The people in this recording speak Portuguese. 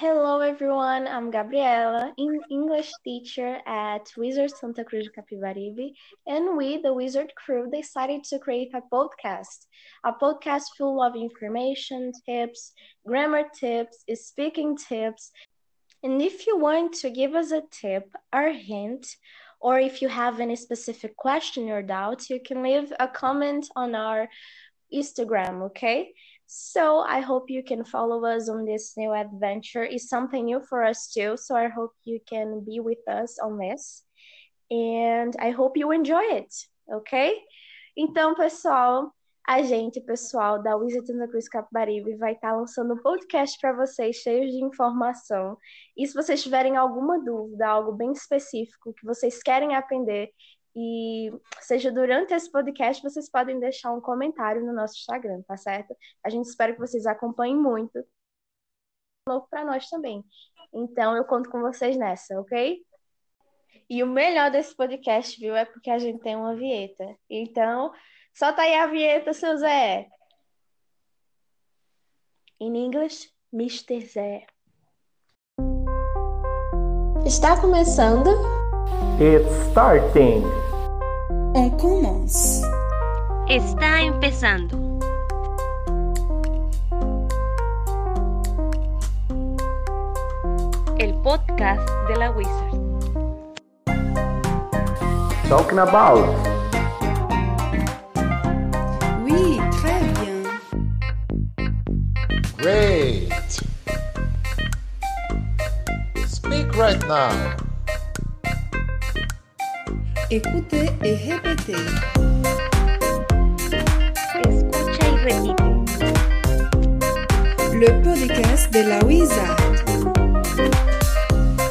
Hello everyone, I'm Gabriela, an English teacher at Wizard Santa Cruz de Capibaribe, and we, the Wizard crew, decided to create a podcast. A podcast full of information, tips, grammar tips, speaking tips. And if you want to give us a tip or hint, or if you have any specific question or doubt, you can leave a comment on our Instagram, okay? So I hope you can follow us on this new adventure. It's something new for us too. So I hope you can be with us on this. And I hope you enjoy it, ok? Então, pessoal, a gente, pessoal da Wizard Santa Cruz Capibaribe, vai estar lançando um podcast para vocês cheio de informação. E se vocês tiverem alguma dúvida, algo bem específico que vocês querem aprender, e seja durante esse podcast, vocês podem deixar um comentário no nosso Instagram, tá certo? A gente espera que vocês acompanhem muito. Novo para nós também. Então eu conto com vocês nessa, ok? E o melhor desse podcast, viu, é porque a gente tem uma vinheta. Então, solta aí a vinheta, seu Zé. In English, Mr. Zé. Está começando It's starting. On commence. Está empezando. El podcast de la Wizard. Talking about. Oui, très bien. Great. Speak right now. Écoutez et répétez. Escucha y repite. Le podcast de la Wizard.